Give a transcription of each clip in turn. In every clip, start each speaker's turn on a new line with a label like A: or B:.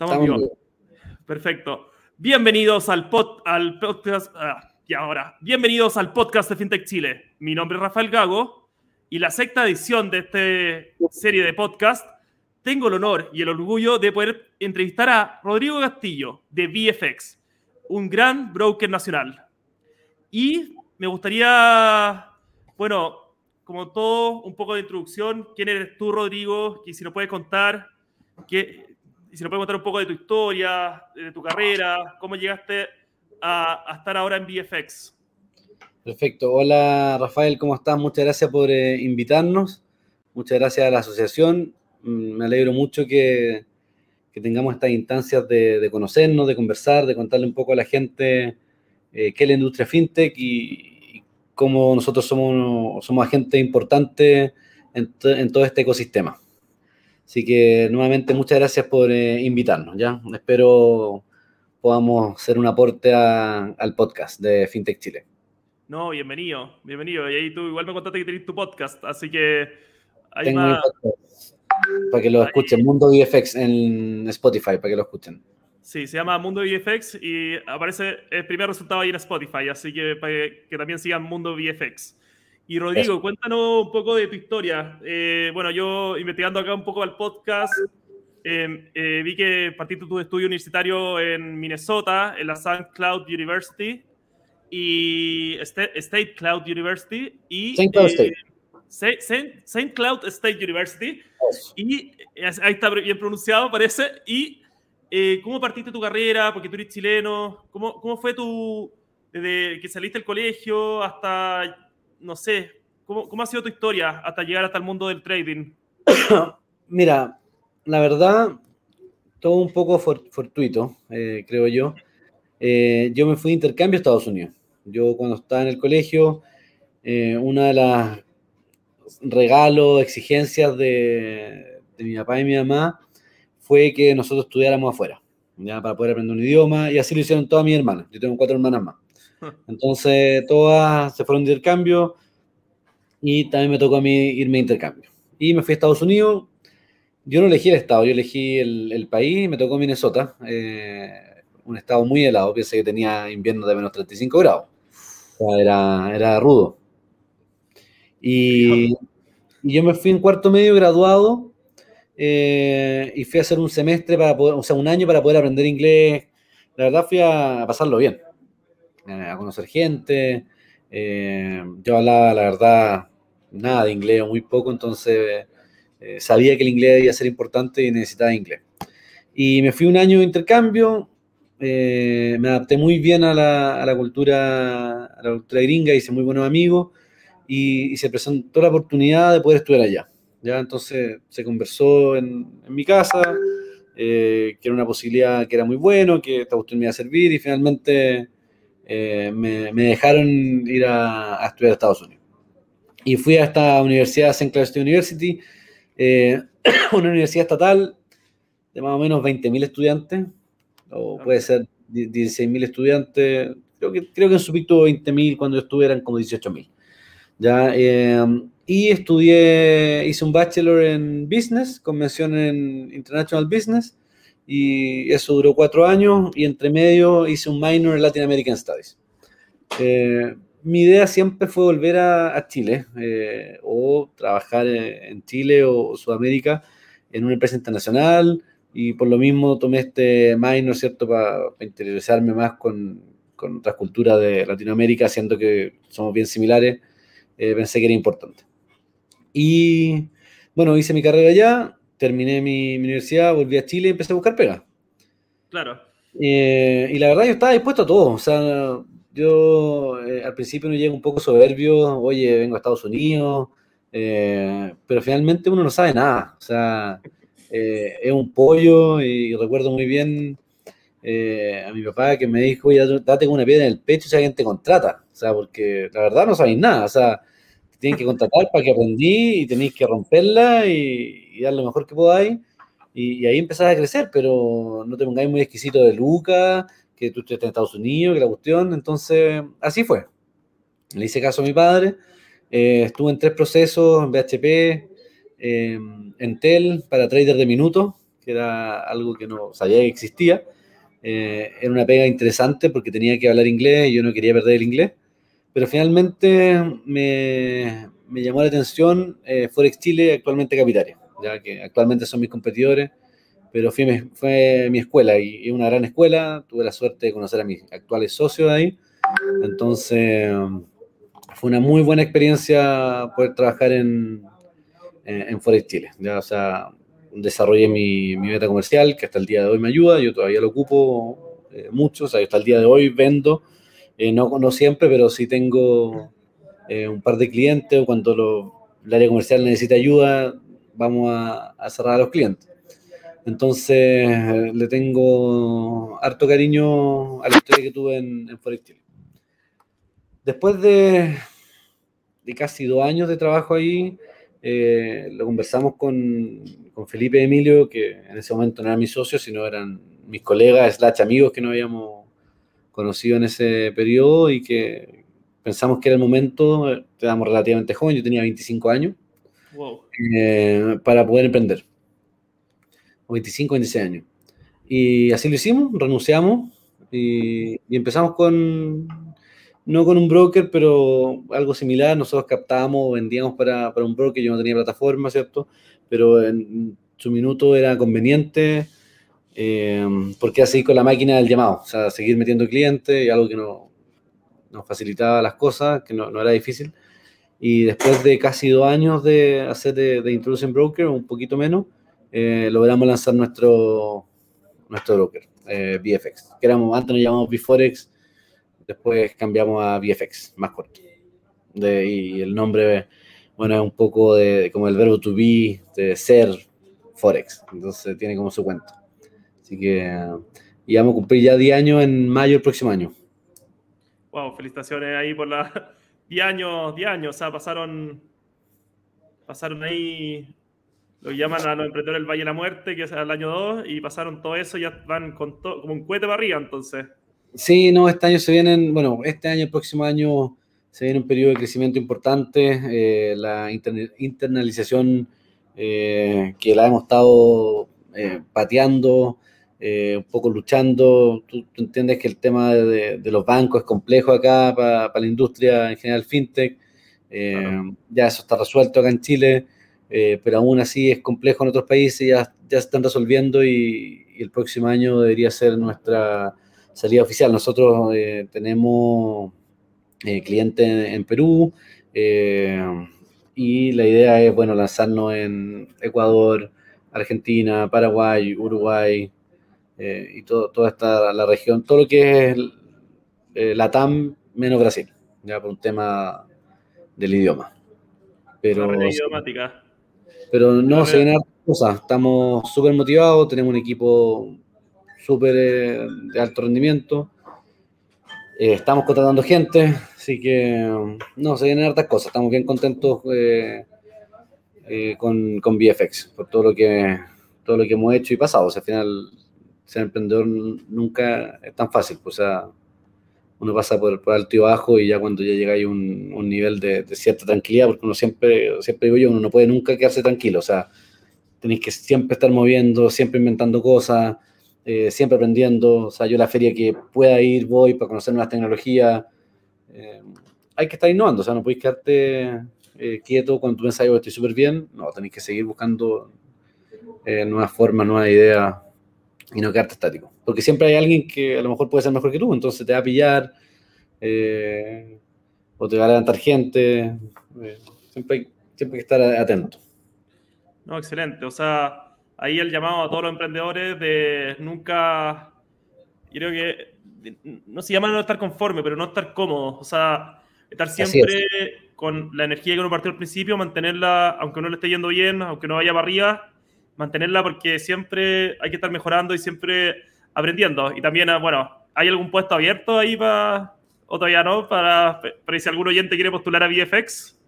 A: Estamos, vivos. Perfecto. Bienvenidos al, al podcast. Ah, y ahora, bienvenidos al podcast de FinTech Chile. Mi nombre es Rafael Gago y la sexta edición de esta serie de podcast tengo el honor y el orgullo de poder entrevistar a Rodrigo Castillo de VFX, un gran broker nacional. Y me gustaría, bueno, como todo, un poco de introducción. ¿Quién eres tú, Rodrigo? Y si nos puedes contar, que, si nos puedes contar un poco de tu historia, de tu carrera, cómo llegaste a, estar ahora en VFX.
B: Perfecto. Hola, Rafael, ¿cómo estás? Muchas gracias por eh, invitarnos. Muchas gracias a la asociación. Mm, me alegro mucho que, tengamos estas instancias de, conocernos, de conversar, de contarle un poco a la gente eh, qué es la industria fintech y, cómo nosotros somos, somos agentes importantes en, todo este ecosistema. Así que nuevamente muchas gracias por eh, invitarnos. ¿ya? Espero podamos hacer un aporte al podcast de FinTech Chile.
A: No, bienvenido, bienvenido. Y ahí tú igual me contaste que tenés tu podcast, así que
B: hay Tengo más... Para que lo escuchen, Mundo VFX en Spotify, para que lo escuchen.
A: Sí, se llama Mundo VFX y aparece el primer resultado ahí en Spotify, así que para que también sigan Mundo VFX. Y Rodrigo, cuéntanos un poco de tu historia. Eh, bueno, yo investigando acá un poco al podcast, em, eh, vi que partiste tu estudio universitario en Minnesota, en la St. Cloud University y State, Cloud University y St. Cloud State. St. Cloud State University. Y ahí está bien pronunciado, parece. Y eh, ¿cómo partiste tu carrera? Porque tú eres chileno. ¿Cómo, cómo fue tu, desde que saliste del colegio hasta, no sé, ¿cómo, cómo ha sido tu historia hasta llegar hasta el mundo del trading?
B: Mira, la verdad, todo un poco fortuito, eh, creo yo. Eh, yo me fui de intercambio a Estados Unidos. Yo cuando estaba en el colegio, una de las regalos, exigencias de, de mi papá y mi mamá fue que nosotros estudiáramos afuera, ya para poder aprender un idioma, y así lo hicieron todas mis hermanas. Yo tengo cuatro hermanas más. Entonces, todas se fueron de intercambio y también me tocó a mí irme de intercambio. Y me fui a Estados Unidos. Yo no elegí el estado, yo elegí el, país, me tocó Minnesota, eh, un estado muy helado, pensé que tenía invierno de menos 35 grados. era, era rudo. Y, y yo me fui en cuarto medio graduado eh, y fui a hacer un semestre para poder, o sea, un año para poder aprender inglés. La verdad fui a, pasarlo bien, a conocer gente. Eh, yo hablaba, la verdad, nada de inglés o muy poco, entonces sabía que el inglés iba a ser importante y necesitaba inglés. Y me fui un año de intercambio, me adapté muy bien a la, a la, cultura, a la cultura gringa, hice muy buenos amigos y, y se presentó la oportunidad de poder estudiar allá. ¿ya? Entonces se conversó en, mi casa, eh, que era una posibilidad que era muy bueno, que esta cuestión me iba a servir y finalmente eh, me, dejaron ir a, estudiar a Estados Unidos. Y fui a esta universidad, St. Clair State University, eh, una universidad estatal de más o menos 20.000 estudiantes, o puede ser 16.000 estudiantes, creo que, creo que en su pico 20.000, cuando yo estuve eran como 18.000. ¿ya? Y estudié, hice un bachelor en business, convención en International Business, y eso duró cuatro años, y entre medio hice un minor en Latin American Studies. Eh, mi idea siempre fue volver a, Chile, eh, o trabajar en Chile o, Sudamérica en una empresa internacional, y por lo mismo tomé este minor, ¿cierto?, para, interesarme más con, con otras culturas de Latinoamérica, siendo que somos bien similares, eh, pensé que era importante. Y bueno, hice mi carrera allá, terminé mi, universidad, volví a Chile y empecé a buscar pega.
A: Claro.
B: Eh, y la verdad yo estaba dispuesto a todo. O sea, yo eh, al principio me llego un poco soberbio, oye, vengo a Estados Unidos, eh, pero finalmente uno no sabe nada. O sea, es un pollo y, recuerdo muy bien a mi papá que me dijo, oye, date con una piedra en el pecho si alguien te contrata. O sea, porque la verdad no sabéis nada. O sea, tienen que contratar para que aprendí y tenéis que romperla y, dar lo mejor que podáis. Y, ahí empezás a crecer, pero no te pongáis muy exquisito de Luca, que tú estés en Estados Unidos, que la cuestión. Entonces, así fue. Le hice caso a mi padre. Eh, estuve en tres procesos, en BHP, en TEL para trader de minutos, que era algo que no sabía que existía. Eh, era una pega interesante porque tenía que hablar inglés y yo no quería perder el inglés. Pero finalmente me, me llamó la atención eh, Forex Chile, actualmente Capitaria, ya que actualmente son mis competidores, pero fue, fue mi escuela y, y una gran escuela. Tuve la suerte de conocer a mis actuales socios ahí. Entonces, fue una muy buena experiencia poder trabajar en, en, Forex Chile. Ya, o sea, desarrollé mi, mi meta comercial, que hasta el día de hoy me ayuda, yo todavía lo ocupo eh, mucho, o sea, hasta el día de hoy vendo, eh, no, no siempre, pero sí tengo eh, un par de clientes o cuando lo, el área comercial necesita ayuda, vamos a, cerrar a los clientes. Entonces, le tengo harto cariño a la historia que tuve en, en. Después de, de casi dos años de trabajo ahí, eh, lo conversamos con, con, Felipe Emilio, que en ese momento no eran mis socios, sino eran mis colegas, slash amigos que no habíamos conocido en ese periodo y que pensamos que era el momento, éramos relativamente jóvenes, yo tenía 25 años, wow. eh, para poder emprender. O 25, 26 años. Y así lo hicimos, renunciamos y, y empezamos con, no con un broker, pero algo similar. Nosotros captábamos, vendíamos para, para, un broker, yo no tenía plataforma, ¿cierto? Pero en su minuto era conveniente, eh, porque así con la máquina del llamado, o sea, seguir metiendo clientes, y algo que no, nos facilitaba las cosas, que no, no, era difícil. Y después de casi dos años de hacer de, de Introducing Broker, un poquito menos, eh, logramos lanzar nuestro, nuestro broker, eh, VFX, que éramos, antes nos llamamos Biforex, después cambiamos a VFX, más corto. De, y el nombre, bueno, es un poco de, como el verbo to be, de ser Forex. Entonces tiene como su cuento. Así que, y vamos a cumplir ya 10 años en mayo del próximo año.
A: Wow, felicitaciones ahí por los 10 años, 10 años, o sea, pasaron, pasaron ahí, lo llaman a los emprendedores del Valle de la Muerte, que es el año 2, y pasaron todo eso, ya van con todo, como un cohete para arriba, entonces.
B: Sí, no, este año se vienen, bueno, este año, el próximo año se viene un periodo de crecimiento importante, eh, la inter internalización eh, que la hemos estado eh, pateando, eh, un poco luchando, tú, tú, entiendes que el tema de, de, los bancos es complejo acá para, la industria en general fintech, claro. ya eso está resuelto acá en Chile, pero aún así es complejo en otros países, ya, ya se están resolviendo y, y el próximo año debería ser nuestra salida oficial. Nosotros eh, tenemos eh, clientes en, en, Perú eh, y la idea es, bueno, lanzarnos en Ecuador, Argentina, Paraguay, Uruguay y todo, toda esta la región, todo lo que es la TAM menos Brasil, ya por un tema del idioma. Pero, pero no, se vienen cosas, estamos súper motivados, tenemos un equipo súper eh, de alto rendimiento. Eh, estamos contratando gente, así que no, se vienen hartas cosas. Estamos bien contentos eh, eh, con, con VFX por todo lo que todo lo que hemos hecho y pasado. O sea, al final, ser emprendedor nunca es tan fácil. Pues, o sea, uno pasa por, por, alto y bajo y ya cuando ya llega a un, nivel de, cierta tranquilidad, porque uno siempre, siempre digo yo, uno no puede nunca quedarse tranquilo. O sea, tenéis que siempre estar moviendo, siempre inventando cosas eh, siempre aprendiendo. O sea, yo la feria que pueda ir, voy para conocer nuevas tecnologías. Eh, hay que estar innovando, o sea, no podéis quedarte eh, quieto cuando tú pensás que estoy súper bien. No, tenéis que seguir buscando eh, nuevas formas, nuevas ideas y no quedarte estático. Porque siempre hay alguien que a lo mejor puede ser mejor que tú, entonces te va a pillar eh, o te va a levantar gente. siempre, hay, siempre hay que estar atento.
A: No, excelente. O sea, ahí el llamado a todos los emprendedores de nunca, creo que no se llama no estar conforme, pero no estar cómodo, o sea, estar siempre con la energía que uno partió al principio, mantenerla, aunque no le esté yendo bien, aunque no vaya para arriba, mantenerla porque siempre hay que estar mejorando y siempre aprendiendo. Y también, bueno, ¿hay algún puesto abierto ahí para, o todavía no, para, para si algún oyente quiere postular a VFX?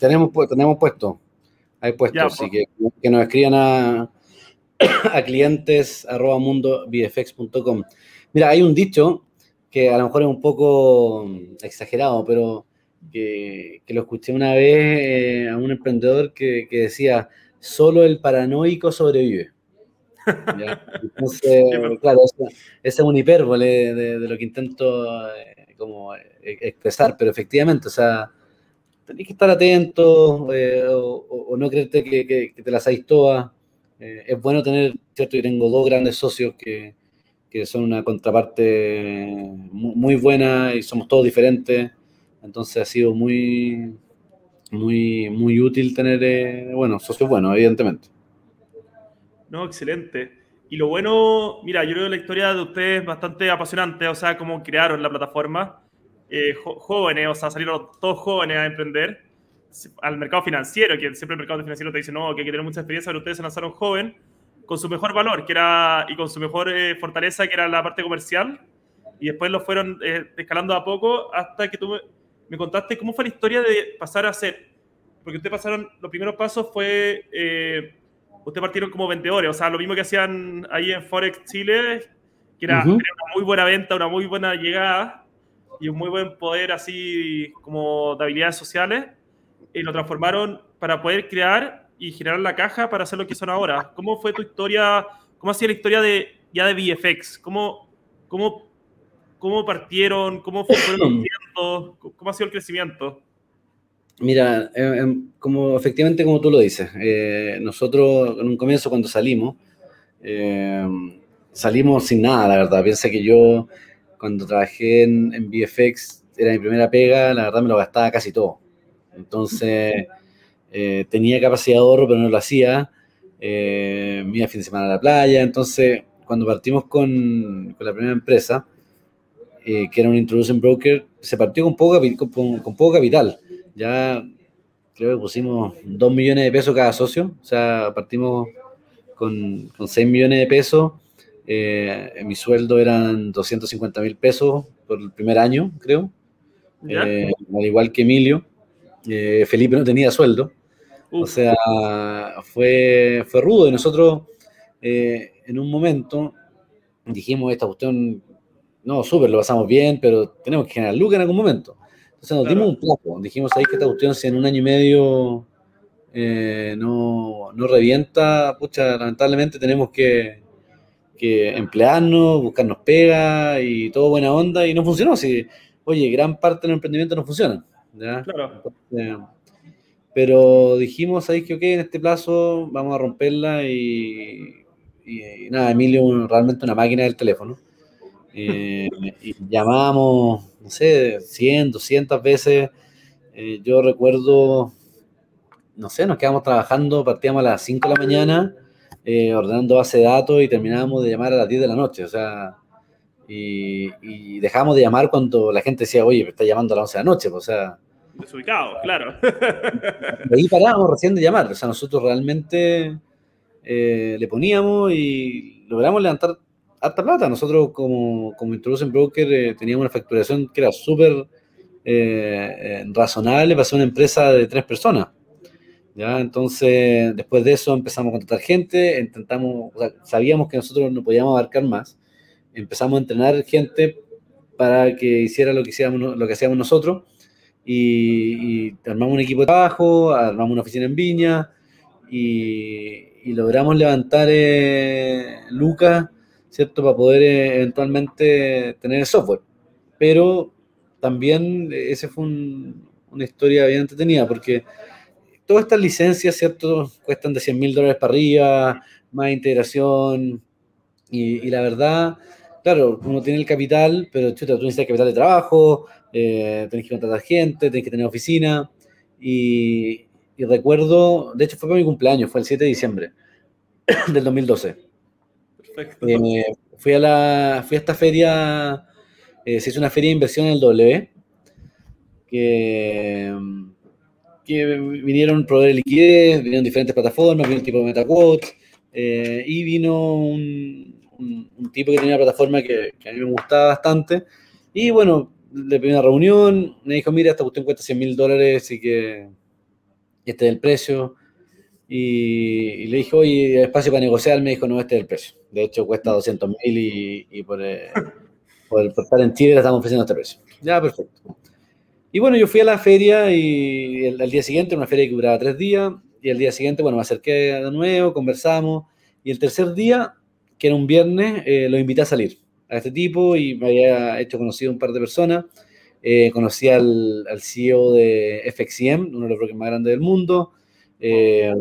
B: Tenemos, tenemos puesto, hay puestos, ya, así que, que nos escriban a, a clientes arroba mundo Mira, hay un dicho que a lo mejor es un poco exagerado, pero que, que lo escuché una vez eh, a un emprendedor que, que, decía, solo el paranoico sobrevive. Entonces, claro, ese es un hipérbole de, lo que intento eh, como eh, expresar, pero efectivamente, o sea, tenéis que estar atento eh, o, no creerte que, te las sabéis todas. es bueno tener, cierto, yo tengo dos grandes socios que, que son una contraparte muy, buena y somos todos diferentes. Entonces ha sido muy, muy, muy útil tener, bueno, socios buenos, evidentemente.
A: No, excelente. Y lo bueno, mira, yo creo la historia de ustedes es bastante apasionante, o sea, cómo crearon la plataforma. Eh, jóvenes, o sea, salieron todos jóvenes a emprender al mercado financiero, que siempre el mercado financiero te dice, no, que hay que tener mucha experiencia, pero ustedes se lanzaron joven con su mejor valor, que era, y con su mejor eh, fortaleza, que era la parte comercial, y después lo fueron eh, escalando a poco hasta que tú me, contaste cómo fue la historia de pasar a ser, porque ustedes pasaron, los primeros pasos fue ustedes partieron como vendedores, o sea, lo mismo que hacían ahí en Forex Chile, que era, una muy buena venta, una muy buena llegada y un muy buen poder así como de habilidades sociales, y lo transformaron para poder crear y generar la caja para hacer lo que son ahora. ¿Cómo fue tu historia? ¿Cómo ha sido la historia de ya de VFX? ¿Cómo, cómo, cómo partieron? ¿Cómo fue ¿Cómo ha sido el crecimiento?
B: Mira, eh, como efectivamente como tú lo dices, eh, nosotros en un comienzo cuando salimos, eh, salimos sin nada, la verdad. Piensa que yo cuando trabajé en, en, VFX, era mi primera pega, la verdad me lo gastaba casi todo. Entonces, tenía capacidad de ahorro, pero no lo hacía. me iba fin de semana a la playa. Entonces, cuando partimos con, con la primera empresa, que era un Introducing Broker, se partió con poco, con, con poco capital ya creo que pusimos 2 millones de pesos cada socio, o sea, partimos con, con 6 millones de pesos. Eh, mi sueldo eran 250 mil pesos por el primer año, creo. Eh, al igual que Emilio. Eh, Felipe no tenía sueldo. O sea, fue, fue rudo. Y nosotros, en un momento, dijimos: Esta cuestión, no, súper, lo pasamos bien, pero tenemos que generar lucas en algún momento. Entonces nos dimos un plazo, dijimos ahí que esta cuestión si en un año y medio eh, no, no, revienta, pucha, lamentablemente tenemos que, que, emplearnos, buscarnos pega y todo buena onda y no funcionó. Si, oye, gran parte del emprendimiento no funciona. Claro. pero dijimos ahí que, ok, en este plazo vamos a romperla y, y, nada, Emilio realmente una máquina del teléfono. Eh, y llamamos no sé, 100, 200 veces. Eh, yo recuerdo, no sé, nos quedamos trabajando, partíamos a las 5 de la mañana, eh, ordenando base de datos y terminábamos de llamar a las 10 de la noche. O sea, y, y dejamos de llamar cuando la gente decía, oye, me está llamando a las 11 de la noche. Pues, o sea,
A: desubicado, claro.
B: De ahí parábamos recién de llamar. O sea, nosotros realmente eh, le poníamos y logramos levantar harta plata. Nosotros como, como Introducing Broker eh, teníamos una facturación que era súper eh, eh, razonable para ser una empresa de tres personas. ¿ya? Entonces, después de eso empezamos a contratar gente, intentamos, sabíamos que nosotros no podíamos abarcar más, empezamos a entrenar gente para que hiciera lo que, hiciéramos, lo que hacíamos nosotros y, armamos un equipo de trabajo, armamos una oficina en Viña y, logramos levantar lucas ¿cierto? Para poder eh, eventualmente tener el software. Pero también esa fue una historia bien entretenida, porque todas estas licencias, ¿cierto? Cuestan de 100 mil dólares para arriba, más integración, y, la verdad, claro, uno tiene el capital, pero chuta, tú necesitas capital de trabajo, eh, tenés que contratar gente, tenés que tener oficina, y, y recuerdo, de hecho fue para mi cumpleaños, fue el 7 de diciembre del 2012 eh, fui, a la, fui a esta feria, eh, se hizo una feria de inversión en el W, que, que vinieron proveer de liquidez, vinieron diferentes plataformas, vino el tipo de MetaQuote, eh, y vino un, tipo que tenía una plataforma que, a mí me gustaba bastante, y bueno, le pedí una reunión, me dijo, mira, esta cuestión cuesta 100 mil dólares, y que este es el precio, y, le dije, oye, espacio para negociar, me dijo, no, este es el precio. De hecho, cuesta 200 mil y, y por, eh, por, estar en Chile le estamos ofreciendo este precio. Ya, perfecto. Y bueno, yo fui a la feria y el, día siguiente, una feria que duraba tres días, y el día siguiente, bueno, me acerqué de nuevo, conversamos, Y el tercer día, que era un viernes, eh, lo invité a salir a este tipo y me había hecho conocido un par de personas. Eh, conocí al, al, CEO de FXCM, uno de los brokers más grandes del mundo. Eh,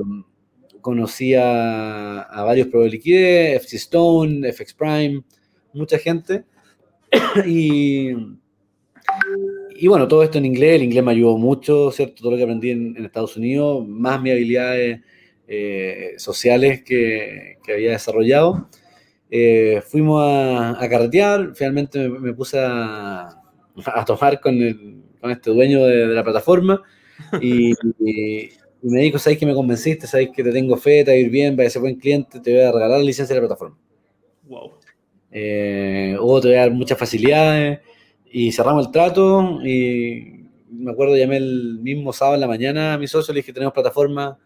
B: conocí a, varios Pro de liquidez, FC Stone, FX Prime, mucha gente. y, y bueno, todo esto en inglés, el inglés me ayudó mucho, ¿cierto? Todo lo que aprendí en, en Estados Unidos, más mis habilidades eh, sociales que, que, había desarrollado. Eh, fuimos a, a, carretear, finalmente me, me puse a, a, tomar con, el, con este dueño de, de la plataforma y, y, me dijo, ¿sabes que me convenciste? ¿Sabes que te tengo fe, te va a ir bien, va a ser buen cliente, te voy a regalar la licencia de la plataforma?
A: Wow.
B: Eh, o te voy a dar muchas facilidades y cerramos el trato y me acuerdo, llamé el mismo sábado en la mañana a mi socio, le dije, tenemos plataforma,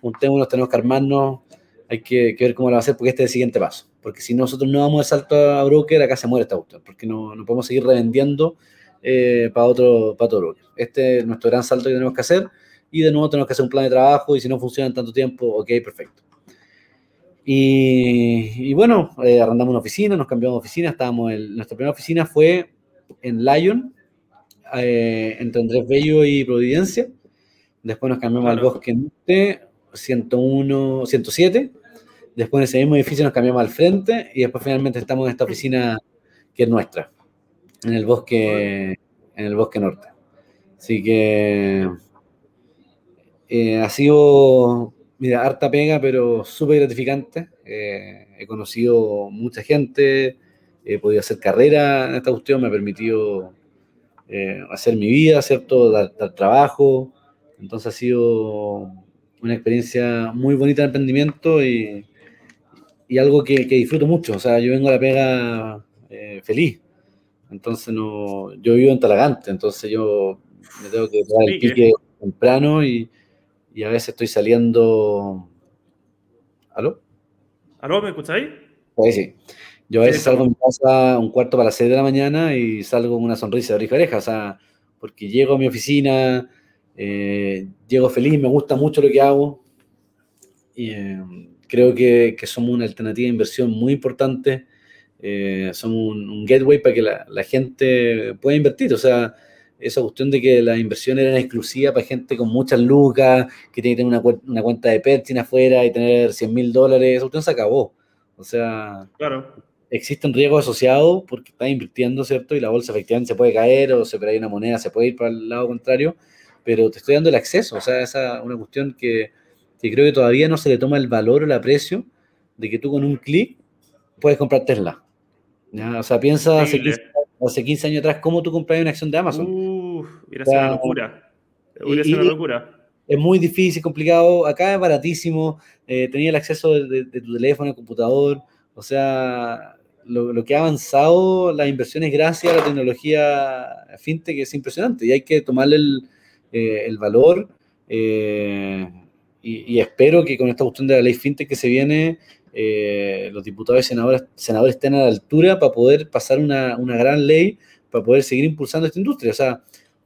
B: juntémonos, tenemos que armarnos, hay que, que, ver cómo lo va a hacer porque este es el siguiente paso. Porque si nosotros no damos el salto a broker, acá se muere esta cuestión, porque no, no podemos seguir revendiendo eh, para, otro, para otro broker. Este es nuestro gran salto que tenemos que hacer y de nuevo tenemos que hacer un plan de trabajo y si no funciona en tanto tiempo, ok, perfecto. Y, y bueno, eh, arrendamos una oficina, nos cambiamos de oficina, estábamos en, nuestra primera oficina fue en Lyon, eh, entre Andrés Bello y Providencia. Después nos cambiamos al Bosque Norte, 101, 107. Después en ese mismo edificio nos cambiamos al frente y después finalmente estamos en esta oficina que es nuestra, en el bosque, en el bosque norte. Así que eh, ha sido, mira, harta pega, pero súper gratificante. Eh, he conocido mucha gente, he podido hacer carrera en esta cuestión, me ha permitido eh, hacer mi vida, ¿cierto? Dar, dar, trabajo. Entonces ha sido una experiencia muy bonita de emprendimiento y, y algo que, que, disfruto mucho. O sea, yo vengo a la pega eh, feliz. Entonces, no, yo vivo en Talagante, entonces yo me tengo que dar el pique temprano y, y, a veces estoy saliendo. ¿Aló?
A: ¿Aló? ¿Me escucháis?
B: Sí, sí. Yo a veces salgo a mi casa un cuarto para las 6 de la mañana y salgo con una sonrisa de oreja a oreja, o sea, porque llego a mi oficina, eh, llego feliz, me gusta mucho lo que hago y eh, creo que, que, somos una alternativa de inversión muy importante, eh, somos un, un, gateway para que la, la, gente pueda invertir, o sea, esa cuestión de que las inversiones eran exclusivas para gente con muchas lucas, que tiene que tener una, una cuenta de Pertin afuera y tener 100 mil dólares, esa cuestión se acabó. O sea,
A: claro
B: existen riesgos asociados porque estás invirtiendo, ¿cierto? Y la bolsa efectivamente se puede caer o se hay una moneda, se puede ir para el lado contrario, pero te estoy dando el acceso, o sea, esa es una cuestión que, que creo que todavía no se le toma el valor o el aprecio de que tú con un clic puedes comprar Tesla. O sea, piensa hace 15, hace 15, años atrás cómo tú compras una acción de Amazon.
A: Uf, hubiera sido una locura. Hubiera sido una locura.
B: Es muy difícil, complicado. Acá es baratísimo. Eh, tenía el acceso de, de, de tu teléfono, el computador. O sea, lo, lo, que ha avanzado las inversiones gracias a la tecnología fintech es impresionante y hay que tomarle el, eh, el valor eh, y, y, espero que con esta cuestión de la ley fintech que se viene eh, los diputados y senadores, senadores estén a la altura para poder pasar una, una, gran ley para poder seguir impulsando esta industria. O sea,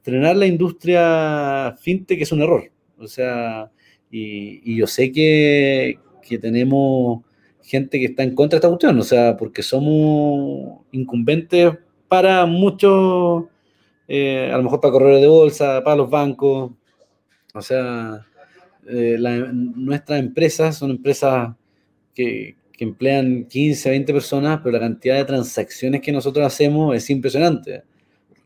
B: frenar la industria fintech es un error. O sea, y, yo sé que, que tenemos gente que está en contra de esta cuestión, o sea, porque somos incumbentes para muchos, eh, a lo mejor para corredores de bolsa, para los bancos, o sea, eh, nuestras empresas son empresas que, que, emplean 15, 20 personas, pero la cantidad de transacciones que nosotros hacemos es impresionante.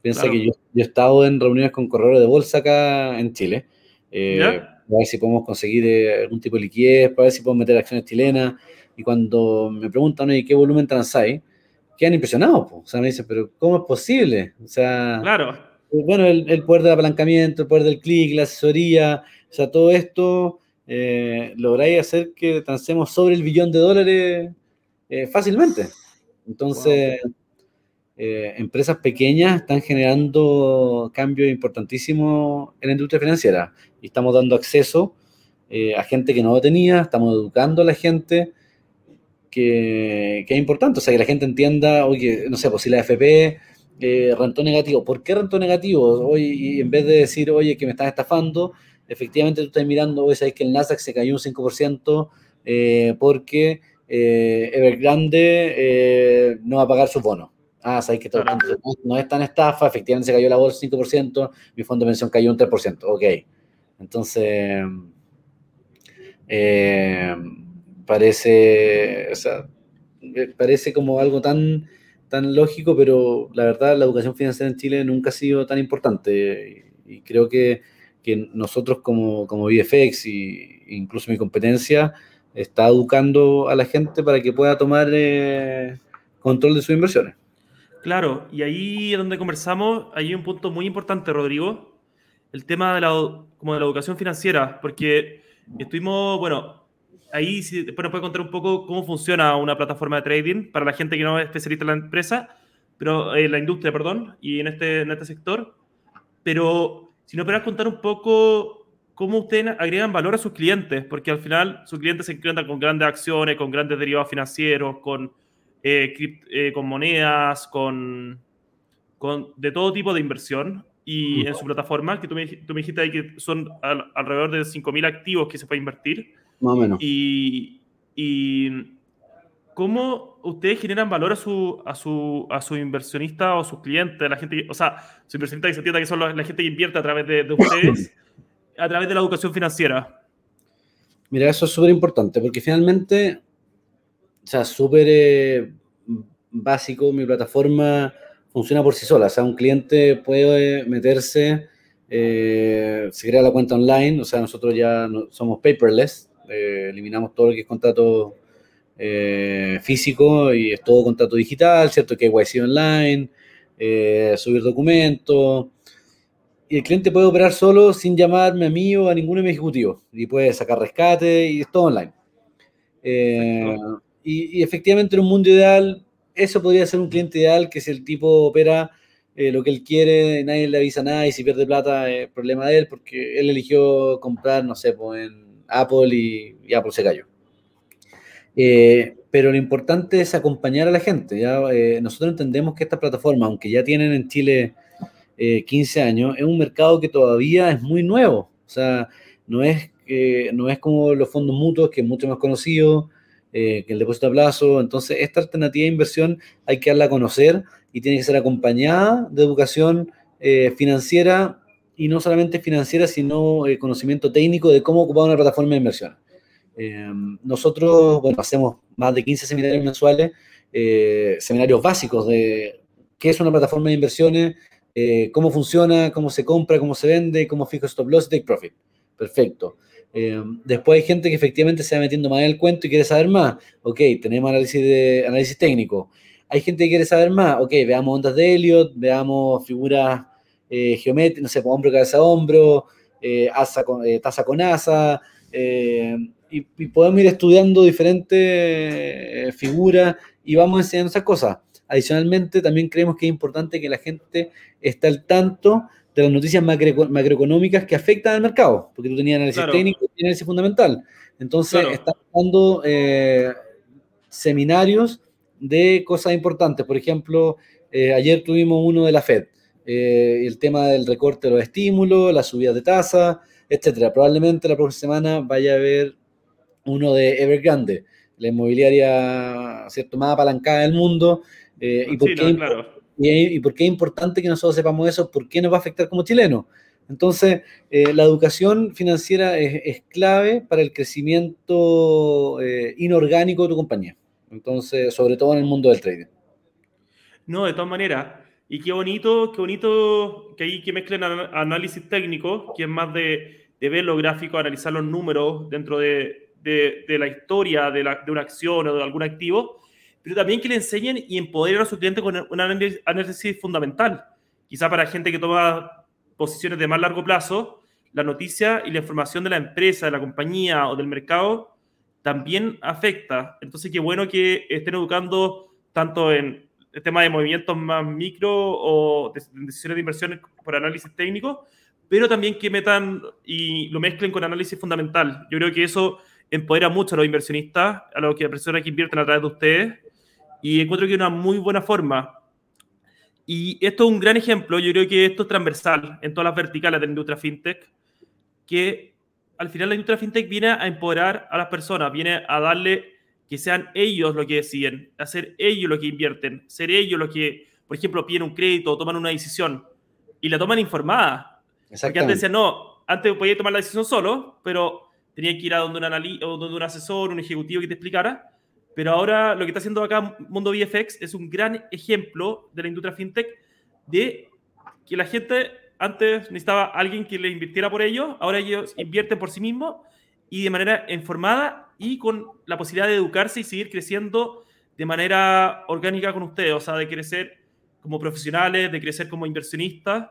B: Piensa claro. que yo, yo, he estado en reuniones con corredores de bolsa acá en Chile, eh, para ver si podemos conseguir eh, algún tipo de liquidez, para ver si podemos meter acciones chilenas, y cuando me preguntan, oye, ¿qué volumen transáis? Quedan impresionados, po. o sea, me dicen, pero ¿cómo es posible? O sea,
A: claro.
B: bueno, el, el poder del apalancamiento, el poder del clic, la asesoría, o sea, todo esto eh, lográis hacer que transemos sobre el billón de dólares eh, fácilmente. Entonces, wow. Eh, empresas pequeñas están generando cambios importantísimos en la industria financiera y estamos dando acceso eh, a gente que no lo tenía, estamos educando a la gente que, es importante, o sea, que la gente entienda, oye, no sé, pues si la FP eh, rentó negativo, ¿por qué rentó negativo? Oye, y en vez de decir, oye, que me están estafando, efectivamente tú estás mirando, oye, sabes que el Nasdaq se cayó un 5% eh, porque Evergrande no va a pagar sus bonos. Ah, sabéis que todo, no, es tan estafa, efectivamente se cayó la bolsa 5%, mi fondo de pensión cayó un 3%, ok. Entonces, eh, parece, o sea, parece como algo tan, tan lógico, pero la verdad la educación financiera en Chile nunca ha sido tan importante y, creo que, que, nosotros como, como VFX e incluso mi competencia está educando a la gente para que pueda tomar eh, control de sus inversiones.
A: Claro, y ahí donde conversamos, hay un punto muy importante, Rodrigo, el tema de la, como de la educación financiera, porque estuvimos, bueno, ahí si después nos puede contar un poco cómo funciona una plataforma de trading para la gente que no es especialista en la empresa, pero en la industria, perdón, y en este, en este sector. Pero si nos pudieras contar un poco cómo ustedes agregan valor a sus clientes, porque al final sus clientes se encuentran con grandes acciones, con grandes derivados financieros, con, eh, eh, con monedas, con, con, de todo tipo de inversión. Y en su plataforma, que tú me, tú me dijiste ahí que son alrededor de 5.000 activos que se puede invertir.
B: Más o menos.
A: Y, y cómo ustedes generan valor a su, a su, a su inversionista o sus clientes, la gente, o sea, su inversionista que se entienda que son la, gente que invierte a través de, ustedes, a través de la educación financiera.
B: Mira, eso es súper importante porque finalmente, o sea, súper eh, básico, mi plataforma funciona por sí sola. O sea, un cliente puede meterse, eh, se crea la cuenta online, o sea, nosotros ya somos paperless, eh, eliminamos todo lo que es contrato eh, físico y es todo contrato digital, ¿cierto? Que KYC online, eh, subir documentos. Y el cliente puede operar solo sin llamarme a mí o a ningún ejecutivo. Y puede sacar rescate y es todo online. Y, efectivamente en un mundo ideal, eso podría ser un cliente ideal, que si el tipo opera lo que él quiere, nadie le avisa nada y si pierde plata es problema de él porque él eligió comprar, no sé, pues en Apple y, Apple se cayó. Eh, pero lo importante es acompañar a la gente. ¿ya? Eh, nosotros entendemos que esta plataforma, aunque ya tienen en Chile 15 eh, años, es un mercado que todavía es muy nuevo. O sea, no es, no es como los fondos mutuos, que es mucho más conocido, que el depósito a plazo. Entonces, esta alternativa de inversión hay que darla a conocer y tiene que ser acompañada de educación financiera y no solamente financiera, sino eh, conocimiento técnico de cómo ocupar una plataforma de inversión. Eh, nosotros, bueno, hacemos más de 15 seminarios mensuales, eh, seminarios básicos de qué es una plataforma de inversiones, cómo funciona, cómo se compra, cómo se vende, cómo fijo stop loss y take profit. Perfecto. Después hay gente que efectivamente se va metiendo más en el cuento y quiere saber más. Ok, tenemos análisis, de, análisis técnico. Hay gente que quiere saber más. Ok, veamos ondas de Elliot, veamos figuras eh, geometría, no sé, hombro, cabeza, hombro, eh, con, eh, taza con asa, eh, y, podemos ir estudiando diferentes figuras y vamos enseñando esas cosas. Adicionalmente, también creemos que es importante que la gente esté al tanto de las noticias macroeconómicas que afectan al mercado, porque tú tenías análisis técnico y análisis fundamental. Entonces, estamos dando seminarios de cosas importantes. Por ejemplo, ayer tuvimos uno de la FED. Eh, el tema del recorte de los estímulos, las subidas de tasa, etcétera. Probablemente la próxima semana vaya a haber uno de Evergrande, la inmobiliaria ¿cierto? más apalancada del mundo. Eh, y, por qué, y, por qué es importante que nosotros sepamos eso? ¿Por qué nos va a afectar como chilenos? Entonces, eh, la educación financiera es, clave para el crecimiento inorgánico de tu compañía. Entonces, sobre todo en el mundo del trading.
A: No, de todas maneras, y qué bonito, qué bonito que ahí que mezclen análisis técnico, que es más de, de ver lo gráfico, analizar los números dentro de, de, de la historia la, de, una acción o de algún activo, pero también que le enseñen y empoderen a su cliente con un análisis fundamental. Quizá para gente que toma posiciones de más largo plazo, la noticia y la información de la empresa, de la compañía o del mercado también afecta. Entonces, qué bueno que estén educando tanto en el tema de movimientos más micro o decisiones de inversión por análisis técnico, pero también que metan y lo mezclen con análisis fundamental. Yo creo que eso empodera mucho a los inversionistas, a los que personas que invierten a través de ustedes, y encuentro que es una muy buena forma. Y esto es un gran ejemplo, yo creo que esto es transversal en todas las verticales de la industria fintech, que al final la industria fintech viene a empoderar a las personas, viene a darle que sean ellos los que deciden, hacer ellos lo que invierten, ser ellos los que, por ejemplo, piden un crédito o toman una decisión y la toman informada. Porque antes decían, no, antes podía tomar la decisión solo, pero tenía que ir a donde un, donde un asesor, un ejecutivo que te explicara. Pero ahora lo que está haciendo acá Mundo VFX es un gran ejemplo de la industria fintech de que la gente antes necesitaba alguien que le invirtiera por ellos, ahora ellos invierten por sí mismos y de manera informada y con la posibilidad de educarse y seguir creciendo de manera orgánica con ustedes, o sea, de crecer como profesionales, de crecer como inversionistas,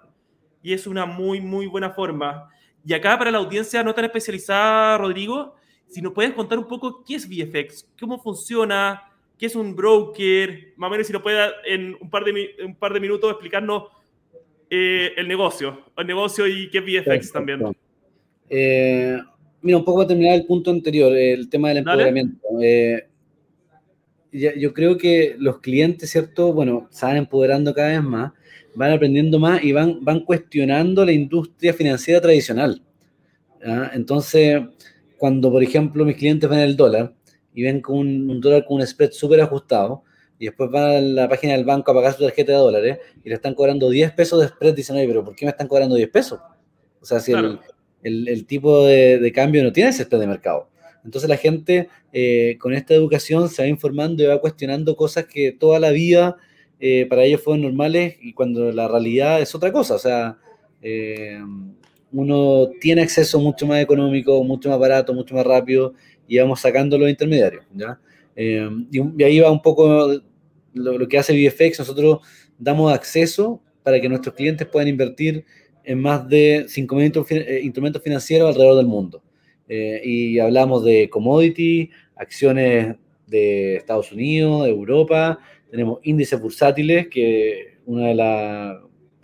A: y es una muy, muy buena forma. Y acá para la audiencia no tan especializada, Rodrigo, si nos puedes contar un poco qué es VFX, cómo funciona, qué es un broker, más o menos si nos puede en un par de, un par de minutos explicarnos eh, el negocio, el negocio y qué es VFX también.
B: Eh, mira, un poco para terminar el punto anterior, el tema del empoderamiento. Eh, yo creo que los clientes, ¿cierto? Bueno, se van empoderando cada vez más, van aprendiendo más y van, van cuestionando la industria financiera tradicional. Entonces, cuando, por ejemplo, mis clientes ven el dólar y ven con un, dólar con un spread súper ajustado, y después van a la página del banco a pagar su tarjeta de dólares y le están cobrando 10 pesos de spread, dicen, oye, pero ¿por qué me están cobrando 10 pesos? O sea, si el, el, tipo de, de, cambio no tiene ese spread de mercado. Entonces la gente eh, con esta educación se va informando y va cuestionando cosas que toda la vida eh, para ellos fueron normales y cuando la realidad es otra cosa. O sea, eh, uno tiene acceso mucho más económico, mucho más barato, mucho más rápido y vamos sacando los intermediarios. ¿ya? Eh, y, ahí va un poco lo, que hace VFX. Nosotros damos acceso para que nuestros clientes puedan invertir en más de 5.000 eh, instrumentos financieros alrededor del mundo. Eh, y hablamos de commodity, acciones de Estados Unidos, de Europa, tenemos índices bursátiles, que una de las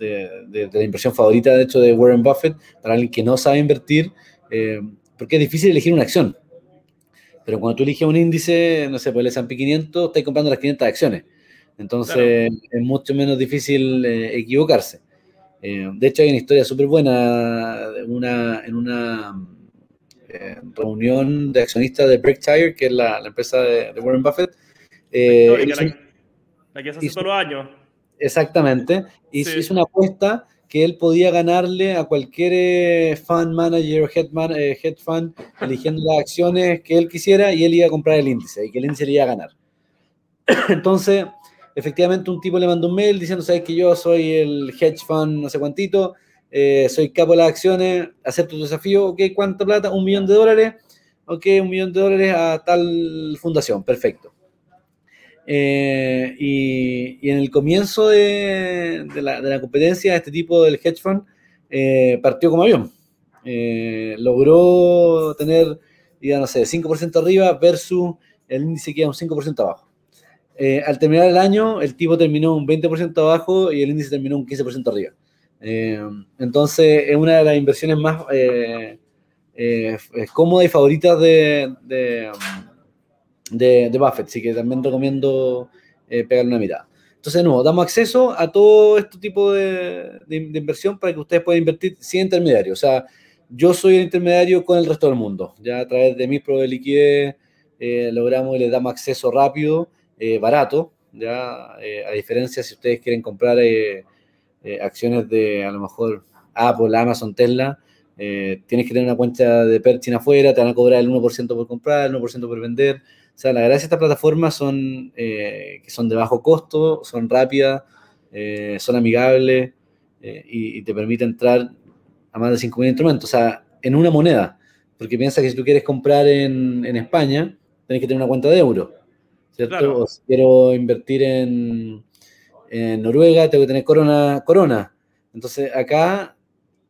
B: de, la inversión favorita, de hecho, de Warren Buffett, para alguien que no sabe invertir, eh, porque es difícil elegir una acción. Pero cuando tú eliges un índice, no sé, pues el S&P 500, estás comprando las 500 acciones. Entonces es mucho menos difícil eh, equivocarse. Eh, de hecho, hay una historia súper buena una, en una reunión de accionistas de Berkshire, que es la, empresa de, Warren Buffett.
A: la, que hace todos los años.
B: Exactamente. Y hizo una apuesta que él podía ganarle a cualquier eh, fund manager o head, eh, head fund eligiendo las acciones que él quisiera y él iba a comprar el índice y que el índice le iba a ganar. Entonces, efectivamente, un tipo le mandó un mail diciendo, sabes que yo soy el hedge fund no sé cuántito, eh, soy capo de las acciones, acepto tu desafío, ok, ¿cuánta plata? Un millón de dólares, ok, un millón de dólares a tal fundación, perfecto. Eh, y, en el comienzo de, la, competencia, este tipo del hedge fund eh, partió como avión. Eh, logró tener, ya no sé, 5% arriba versus el índice que era un 5% abajo. al terminar el año, el tipo terminó un 20% abajo y el índice terminó un 15% arriba. entonces, es una de las inversiones más cómodas y favoritas de de, Buffett, así que también recomiendo eh, pegarle una mirada. Entonces, de nuevo, damos acceso a todo este tipo de, inversión para que ustedes puedan invertir sin intermediario. O sea, yo soy el intermediario con el resto del mundo. Ya a través de mis pruebas de liquidez eh, logramos y les damos acceso rápido, eh, barato. Ya, a diferencia si ustedes quieren comprar acciones de a lo mejor Apple, Amazon, Tesla, tienes que tener una cuenta de Perchin afuera, te van a cobrar el 1% por comprar, el 1% por vender. O sea, la gracia de estas plataformas son eh, que son de bajo costo, son rápidas, eh, son amigables eh, y, te permite entrar a más de 5.000 instrumentos. O sea, en una moneda. Porque piensa que si tú quieres comprar en, España, tienes que tener una cuenta de euro. ¿Cierto? O si quiero invertir en, en Noruega, tengo que tener corona, corona. Entonces, acá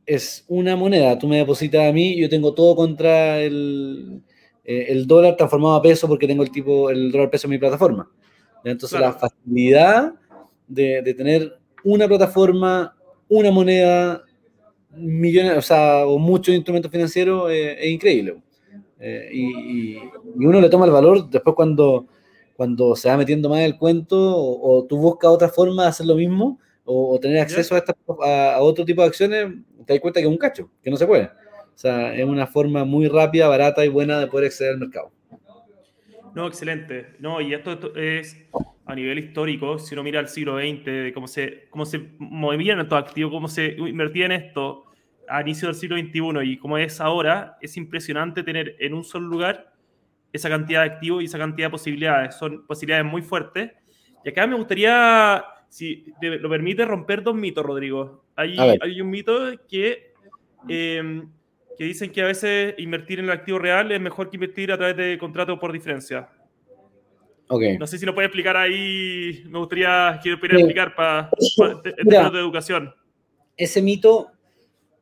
B: es una moneda. Tú me depositas a mí, yo tengo todo contra el, eh, el dólar transformado a peso porque tengo el tipo, el dólar peso en mi plataforma. Entonces la facilidad de, tener una plataforma, una moneda, millones, o sea, o muchos instrumentos financieros eh, es increíble. Eh, y, uno le toma el valor después cuando, cuando se va metiendo más en el cuento o, tú buscas otra forma de hacer lo mismo o, tener acceso a, a, otro tipo de acciones, te das cuenta que es un cacho, que no se puede. O sea, es una forma muy rápida, barata y buena de poder acceder al mercado.
A: No, excelente. No, y esto, es a nivel histórico, si uno mira el siglo XX, cómo se, cómo se movían estos activos, cómo se invertía en esto a inicio del siglo XXI y como es ahora, es impresionante tener en un solo lugar esa cantidad de activos y esa cantidad de posibilidades. Son posibilidades muy fuertes. Y acá me gustaría, si lo permite, romper dos mitos, Rodrigo. Hay, hay un mito que em, que dicen que a veces invertir en el activo real es mejor que invertir a través de contratos por diferencia. Okay. No sé si lo puede explicar ahí, me gustaría que pudiera explicar para, para de educación.
B: Ese mito,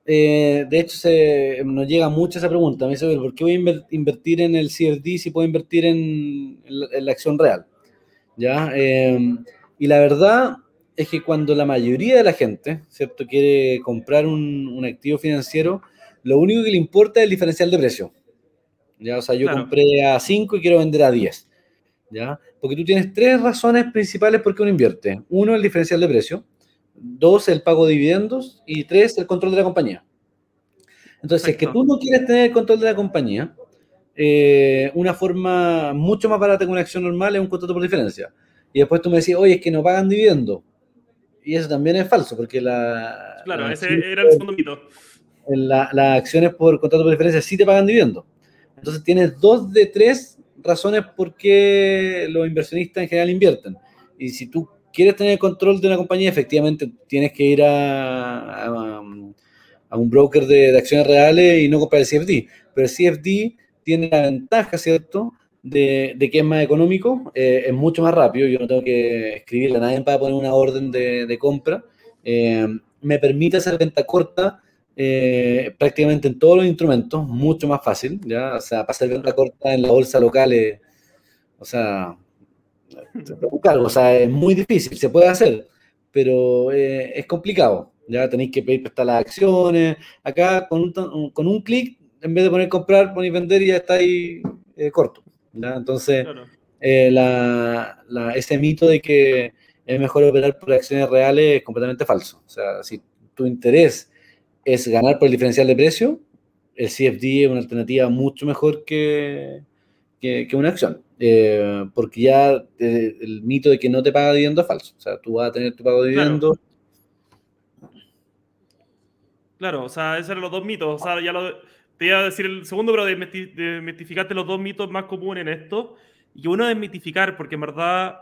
B: eh, de hecho, se, nos llega mucho esa pregunta. Me dice, ¿por qué voy a invertir en el CFD si puedo invertir en, la, acción real? ¿Ya? Eh, y la verdad es que cuando la mayoría de la gente, ¿cierto?, quiere comprar un, un activo financiero, lo único que le importa es el diferencial de precio. ¿ya? O sea, yo compré a 5 y quiero vender a 10. ¿ya? Porque tú tienes tres razones principales por qué uno invierte. Uno, el diferencial de precio. Dos, el pago de dividendos. Y tres, el control de la compañía. Entonces, si es que tú no quieres tener el control de la compañía, eh, una forma mucho más barata que una acción normal es un contrato por diferencia. Y después tú me decís, oye, es que no pagan dividendos. Y eso también es falso, porque la...
A: Claro, ese era el segundo mito
B: las acciones por contrato por diferencia sí te pagan dividendos. Entonces tienes dos de tres razones por qué los inversionistas en general invierten. Y si tú quieres tener control de una compañía, efectivamente tienes que ir a, a, un broker de, acciones reales y no comprar el CFD. Pero el CFD tiene la ventaja, ¿cierto?, de, que es más económico, eh, es mucho más rápido. Yo no tengo que escribirle a nadie para poner una orden de, compra. Eh, me permite hacer venta corta eh, prácticamente en todos los instrumentos, mucho más fácil, ¿ya? O sea, hacer venta corta en la bolsa local, o sea, o sea, es muy difícil, se puede hacer, pero eh, es complicado, ya tenéis que pedir prestar las acciones, acá con un, con un clic, en vez de poner comprar, poner vender y ya está ahí eh, corto, ¿ya? Entonces, la, ese mito de que es mejor operar por acciones reales es completamente falso, o sea, si tu interés es ganar por el diferencial de precio, el CFD es una alternativa mucho mejor que, que, una acción. Eh, porque ya el mito de que no te paga dividendo es falso. O sea, tú vas a tener tu pago de dividendo.
A: Claro. o sea, esos eran los dos mitos. O sea, ya lo, te iba a decir el segundo, pero desmitificarte los dos mitos más comunes en esto. Y uno es desmitificar, porque en verdad,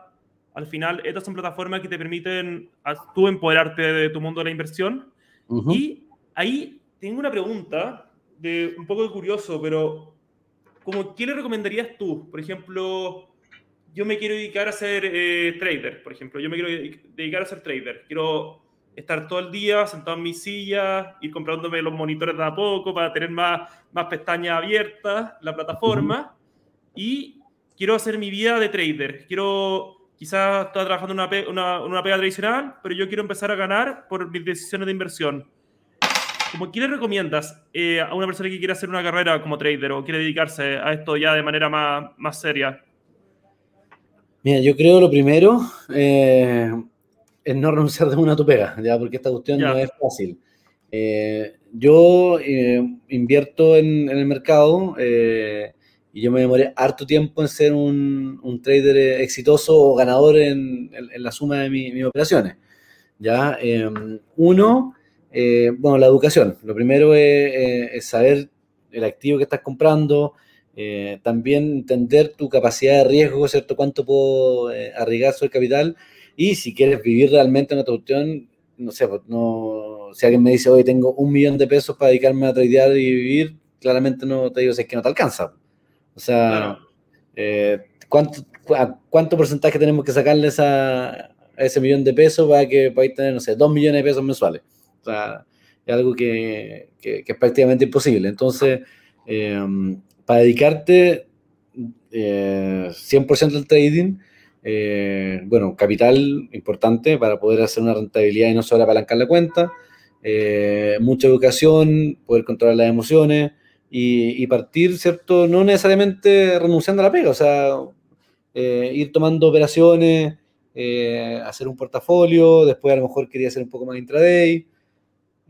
A: al final, estas son plataformas que te permiten a, tú empoderarte de tu mundo de la inversión. Y ahí tengo una pregunta de un poco de curioso, pero como, ¿qué le recomendarías tú? Por ejemplo, yo me quiero dedicar a ser eh, trader, por ejemplo, yo me quiero dedicar a ser trader. Quiero estar todo el día sentado en mi silla, ir comprándome los monitores de a poco para tener más, más pestañas abiertas, la plataforma, y quiero hacer mi vida de trader. Quiero, quizás estar trabajando en una, una, una pega tradicional, pero yo quiero empezar a ganar por mis decisiones de inversión. ¿Cómo, ¿Qué le recomiendas eh, a una persona que quiere hacer una carrera como trader o quiere dedicarse a esto ya de manera más, más seria?
B: Mira, yo creo lo primero eh, es no renunciar de una a tu pega, ¿ya? porque esta cuestión no es fácil. Eh, yo invierto en, el mercado y yo me demoré harto tiempo en ser un, un trader exitoso o ganador en, en, la suma de mis operaciones. ¿ya? uno, eh, bueno, la educación. Lo primero eh, es, saber el activo que estás comprando, eh, también entender tu capacidad de riesgo, ¿cierto? Cuánto puedo arriesgar sobre el capital y si quieres vivir realmente en otra cuestión, no sé, pues, no, si alguien me dice, hoy tengo un millón de pesos para dedicarme a tradear y vivir, claramente no te digo, si es que no te alcanza. O sea, ¿cuánto, ¿cuánto porcentaje tenemos que sacarles a, ese millón de pesos para que podáis tener, no sé, dos millones de pesos mensuales? O sea, es algo que, es prácticamente imposible. Entonces, em, para dedicarte 100% eh, al trading, eh, bueno, capital importante para poder hacer una rentabilidad y no solo apalancar la cuenta, eh, mucha educación, poder controlar las emociones y, partir, ¿cierto? No necesariamente renunciando a la pega, o sea, ir tomando operaciones, hacer un portafolio, después a lo mejor quería hacer un poco más intraday,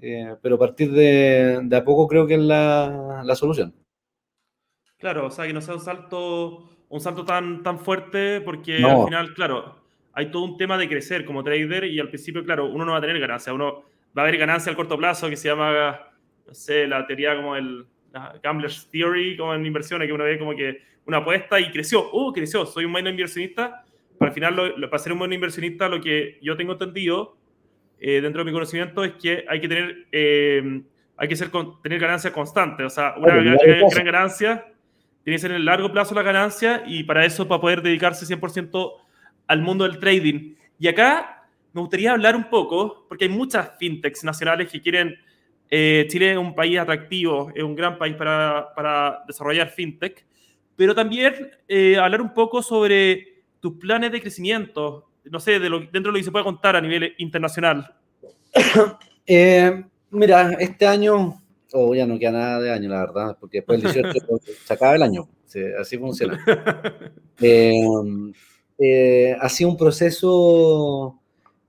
B: eh, pero a partir de, de, a poco creo que es la, la, solución.
A: Claro, o sea, que no sea un salto un salto tan, tan fuerte porque al final, claro, hay todo un tema de crecer como trader y al principio, claro, uno no va a tener ganancia, uno va a haber ganancia al corto plazo que se llama, no sé, la teoría como el Gambler's Theory, como en inversiones, que uno ve como que una apuesta y creció, oh, creció, soy un buen inversionista, pero al final, lo, para ser un buen inversionista, lo que yo tengo entendido eh, dentro de mi conocimiento es que hay que tener, eh, hay que ser, tener ganancia constante, o sea, una gran, gran ganancia tiene que ser en el largo plazo la ganancia y para eso, para poder dedicarse 100% al mundo del trading. Y acá me gustaría hablar un poco, porque hay muchas fintechs nacionales que quieren, eh, Chile es un país atractivo, es un gran país para, para desarrollar fintech, pero también eh, hablar un poco sobre tus planes de crecimiento, no sé, de lo, dentro de lo que se puede contar a nivel internacional.
B: Eh, mira, este año o ya no queda nada de año, la verdad, porque después del 18 se acaba el año, así funciona. Eh, eh, ha sido un proceso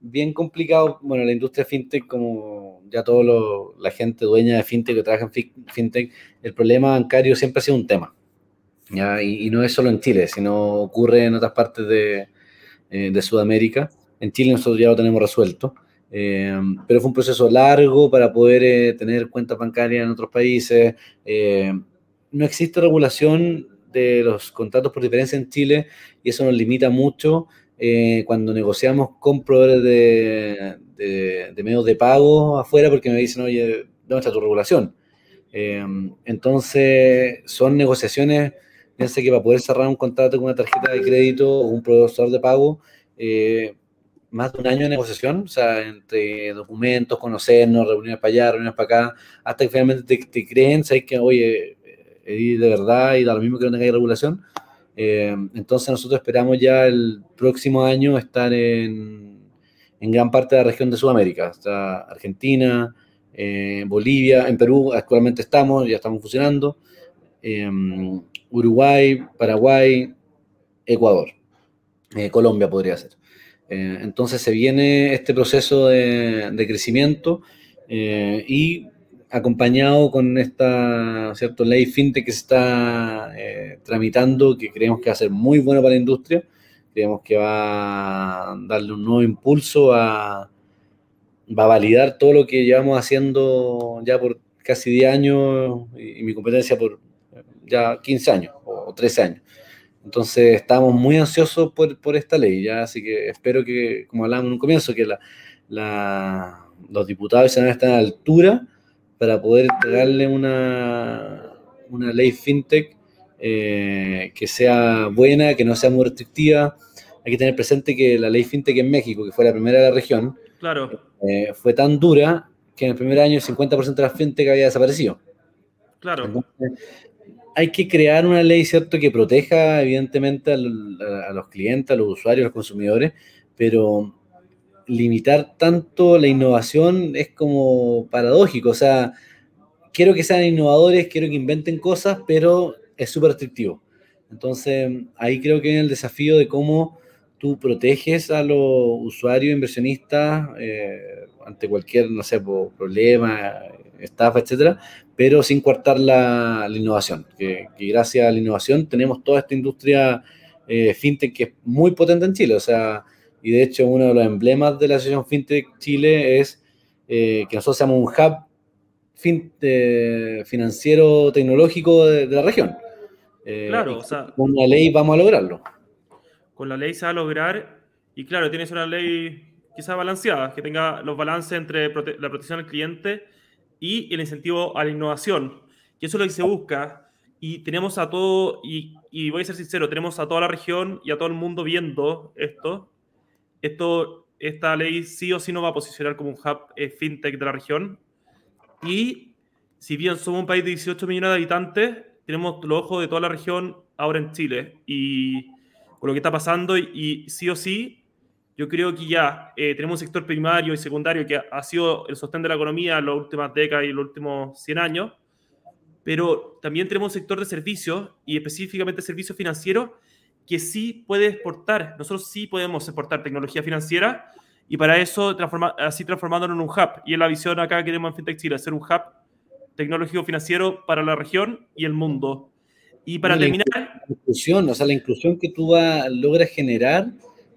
B: bien complicado, bueno, la industria fintech, como ya toda la gente dueña de fintech que trabaja en fintech, el problema bancario siempre ha sido un tema, ¿ya? Y, no es solo en Chile, sino ocurre en otras partes de, eh, de Sudamérica. En Chile nosotros ya lo tenemos resuelto. Eh, pero fue un proceso largo para poder eh, tener cuentas bancarias en otros países. No existe regulación de los contratos por diferencia en Chile y eso nos limita mucho cuando negociamos con proveedores de, medios de pago afuera porque me dicen, oye, ¿dónde está tu regulación? entonces, son negociaciones, piensa que para poder cerrar un contrato con una tarjeta de crédito o un proveedor de pago, más de un año de negociación, o sea, entre documentos, conocernos, reuniones para allá, reuniones para acá, hasta que finalmente te, creen, sabes que, oye, de verdad y da lo mismo que no tenga regulación. Eh, entonces nosotros esperamos ya el próximo año estar en, en gran parte de la región de Sudamérica, hasta Argentina, eh, Bolivia, en Perú actualmente estamos, ya estamos funcionando, eh, Uruguay, Paraguay, Ecuador, Colombia podría ser. Eh, entonces se viene este proceso de, crecimiento eh, y acompañado con esta cierto, ley fintech que se está eh, tramitando, que creemos que va a ser muy bueno para la industria, creemos que va a darle un nuevo impulso, a, va a validar todo lo que llevamos haciendo ya por casi 10 años y, mi competencia por ya 15 años o 13 años. Entonces estamos muy ansiosos por, esta ley, ¿ya? así que espero que, como hablábamos en un comienzo, que los diputados y senadores estén a la altura para poder entregarle una, una ley fintech eh, que sea buena, que no sea muy restrictiva. Hay que tener presente que la ley fintech en México, que fue la primera de la región,
A: claro.
B: Eh, fue tan dura que en el primer año el 50% de la fintech había desaparecido.
A: Claro
B: hay que crear una ley, ¿cierto?, que proteja evidentemente a, los clientes, a los usuarios, a los consumidores, pero limitar tanto la innovación es como paradójico. O sea, quiero que sean innovadores, quiero que inventen cosas, pero es súper restrictivo. Entonces, ahí creo que viene el desafío de cómo tú proteges a los usuarios, inversionistas, eh, ante cualquier, no sé, problema, estafa, etcétera, pero sin cortar la, innovación. Que, gracias a la innovación tenemos toda esta industria eh, fintech que es muy potente en Chile. O sea, y de hecho uno de los emblemas de la Asociación Fintech Chile es eh, que nosotros seamos un hub eh, financiero tecnológico de, la región.
A: claro, o sea,
B: con la ley vamos a lograrlo.
A: Con la ley se va a lograr y claro, tienes una ley quizás balanceada, que tenga los balances entre la protección al cliente y el incentivo a la innovación, que eso es lo que se busca. Y tenemos a todo, y, voy a ser sincero, tenemos a toda la región y a todo el mundo viendo esto. Esto, esta ley sí o sí nos va a posicionar como un hub eh, fintech de la región. Y si bien somos un país de 18 millones de habitantes, tenemos los ojos de toda la región ahora en Chile. Y con lo que está pasando, y, y sí o sí, yo creo que ya eh, tenemos un sector primario y secundario que ha, sido el sostén de la economía en las últimas décadas y los últimos 100 años, pero también tenemos un sector de servicios y específicamente servicios financieros que sí puede exportar. Nosotros sí podemos exportar tecnología financiera y para eso transforma, así transformándonos en un hub. Y es la visión acá que tenemos en FinTech Chile, ser un hub tecnológico financiero para la región y el mundo. Y para terminar...
B: La inclusión, o sea, la inclusión que tú logras generar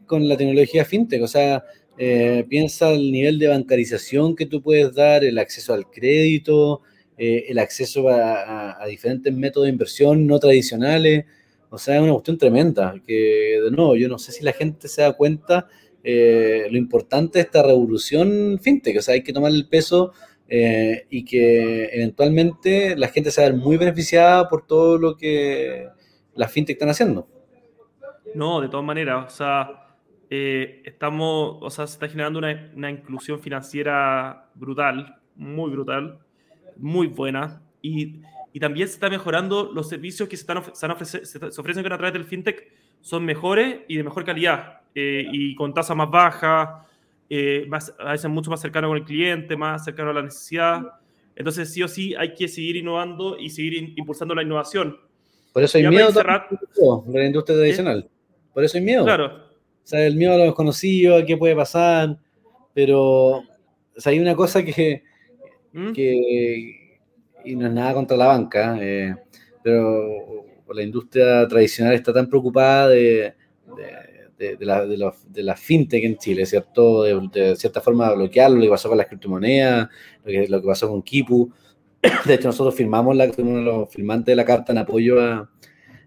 B: con la tecnología fintech, o sea, eh, piensa el nivel de bancarización que tú puedes dar, el acceso al crédito, eh, el acceso a, diferentes métodos de inversión no tradicionales. O sea, es una cuestión tremenda, que de nuevo, yo no sé si la gente se da cuenta eh, lo importante de esta revolución fintech, o sea, hay que tomar el peso y que eventualmente la gente se va a ver muy beneficiada por todo lo que las fintech están haciendo.
A: No, de todas maneras, o sea, eh, estamos, o sea, se está generando una, una, inclusión financiera brutal, muy brutal, muy buena, y, y también se está mejorando los servicios que se, están, se, se, ofrecen a través del fintech, son mejores y de mejor calidad, eh, y con tasas más bajas, eh, más, a veces mucho más cercano con el cliente, más cercano a la necesidad. Entonces, sí o sí, hay que seguir innovando y seguir impulsando la innovación.
B: Por eso hay miedo cerrar, la industria tradicional. Por eso hay miedo.
A: Claro,
B: sea, el miedo a lo desconocido, a qué puede pasar, pero o sea, hay una cosa que, ¿Mm? que, y no es nada contra la banca, eh, pero la industria tradicional está tan preocupada de, de, de, la, de, la, fintech en Chile, ¿cierto? De, cierta forma bloquearlo, lo que pasó con las criptomonedas, lo que, lo que pasó con Kipu. De hecho, nosotros firmamos la, uno de los firmantes de la carta en apoyo a,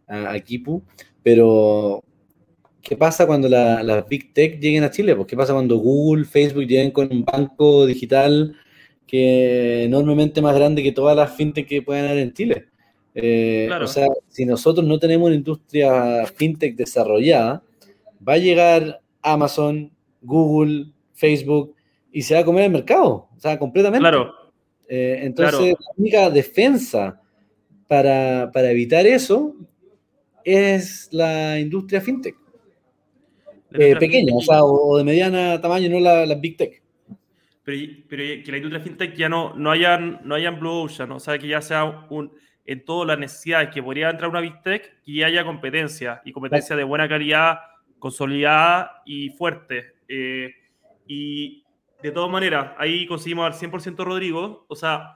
B: a, a Kipu, pero ¿Qué pasa cuando las Big Tech lleguen a Chile? Pues, ¿Qué pasa cuando Google, Facebook lleguen con un banco digital que enormemente más grande que todas las fintech que puedan haber en Chile? Eh, o sea, si nosotros no tenemos una industria fintech desarrollada, va a llegar Amazon, Google, Facebook y se va a comer el mercado, o sea, completamente.
A: Claro.
B: Eh, entonces, la única defensa para, para evitar eso es la industria fintech. Eh, pequeña, o sea, o de mediana tamaño, no la, Big Tech.
A: Pero, pero, que la industria fintech ya no, no hayan, no hayan Blue Ocean, o sea, que ya sea un, en todas las necesidades que podría entrar una Big Tech, que haya competencia, y competencia de buena calidad, consolidada y fuerte. Eh, y de todas maneras, ahí conseguimos al 100% Rodrigo, o sea,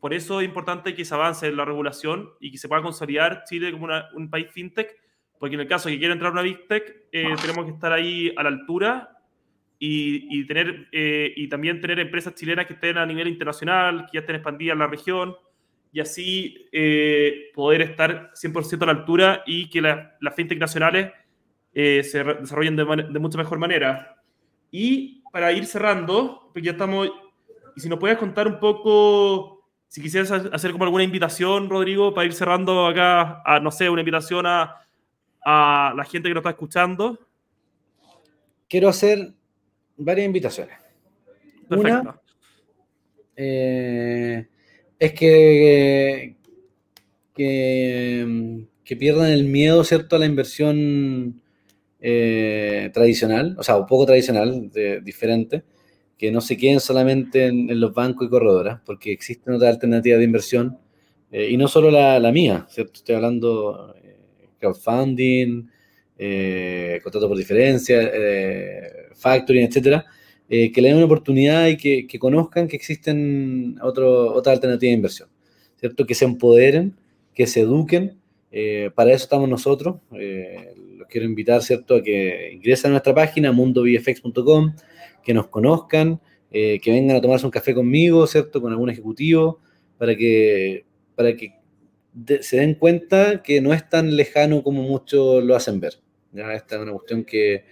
A: por eso es importante que se avance en la regulación y que se pueda consolidar Chile como un país fintech porque en el caso de que quiera entrar una Big Tech, eh, ah. tenemos que estar ahí a la altura y, tener, eh, y también tener empresas chilenas que estén a nivel internacional, que ya estén expandidas en la región, y así eh, poder estar 100% a la altura y que las fintech nacionales se desarrollen de, de, mucha mejor manera. Y para ir cerrando, porque ya estamos, y si nos puedes contar un poco, si quisieras hacer como alguna invitación, Rodrigo, para ir cerrando acá, a, no sé, una invitación a a la gente que nos está escuchando?
B: Quiero hacer varias invitaciones. Perfecto. Una eh, es que, que, pierdan el miedo, ¿cierto?, a la inversión eh, tradicional, o sea, un poco tradicional, diferente, que no se queden solamente en, los bancos y corredoras, porque existen otras alternativas de inversión, eh, y no solo la, la, mía, ¿cierto? Estoy hablando crowdfunding, eh, contrato por diferencia, eh, factoring, etcétera, eh, que le den una oportunidad y que, conozcan que existen otro, otras alternativas de inversión, ¿cierto? Que se empoderen, que se eduquen. para eso estamos nosotros. los quiero invitar, ¿cierto?, a que ingresen a nuestra página mundovfx.com, que nos conozcan, que vengan a tomarse un café conmigo, ¿cierto?, con algún ejecutivo, para que, para que se den cuenta que no es tan lejano como muchos lo hacen ver. ¿ya? Esta es una cuestión que,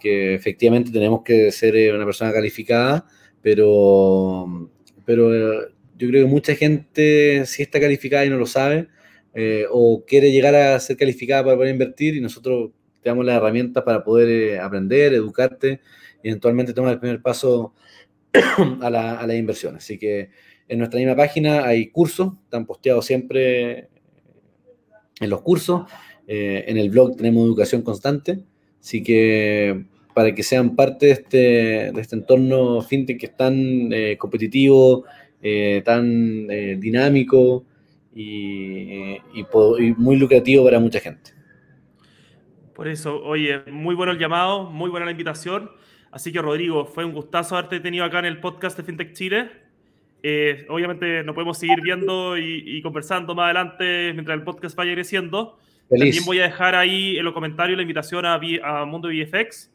B: que efectivamente tenemos que ser eh, una persona calificada, pero, pero eh, yo creo que mucha gente sí está calificada y no lo sabe, eh, o quiere llegar a ser calificada para poder invertir y nosotros te damos las herramientas para poder aprender, educarte y eventualmente tomar el primer paso a la, a la inversión. Así que en nuestra misma página hay cursos, están posteados siempre en los cursos. Eh, en el blog tenemos educación constante, así que para que sean parte de este, de este entorno fintech que es tan eh, competitivo, eh, tan dinámico y, muy lucrativo para mucha gente.
A: Por eso, oye, muy bueno el llamado, muy buena la invitación. Así que, Rodrigo, fue un gustazo haberte tenido acá en el podcast de FinTech Chile. Eh, obviamente nos podemos seguir viendo y, conversando más adelante mientras el podcast vaya creciendo. También voy a dejar ahí en los comentarios la invitación a, a Mundo VFX.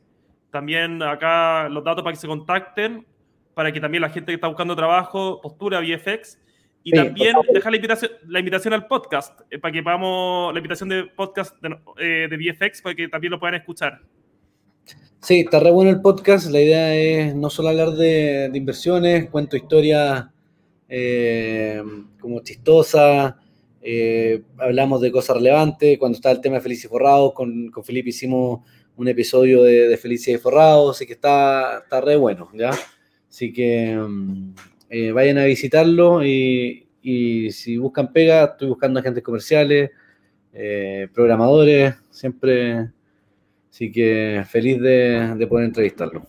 A: También acá los datos para que se contacten, para que también la gente que está buscando trabajo postura VFX. Y también dejar la invitación, la invitación al podcast, eh, para que podamos, la invitación de podcast de, eh, de VFX, para que también lo puedan escuchar.
B: Sí, está re bueno el podcast. La idea es no solo hablar de, inversiones, cuento historias eh, como chistosas, eh, hablamos de cosas relevantes. Cuando está el tema de Felices y Forrados, con, con Felipe hicimos un episodio de, de Felices y Forrados, así que está, está re bueno, ¿ya? Así que mm, eh, vayan a visitarlo y, y, si buscan pega, estoy buscando agentes comerciales, programadores, siempre Así que feliz de, poder entrevistarlo.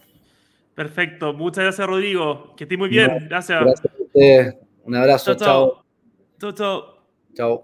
A: Perfecto. Muchas gracias, Rodrigo. Que estés muy bien. gracias.
B: Ustedes. Un abrazo.
A: Chao. Chao, chao.
B: Chao.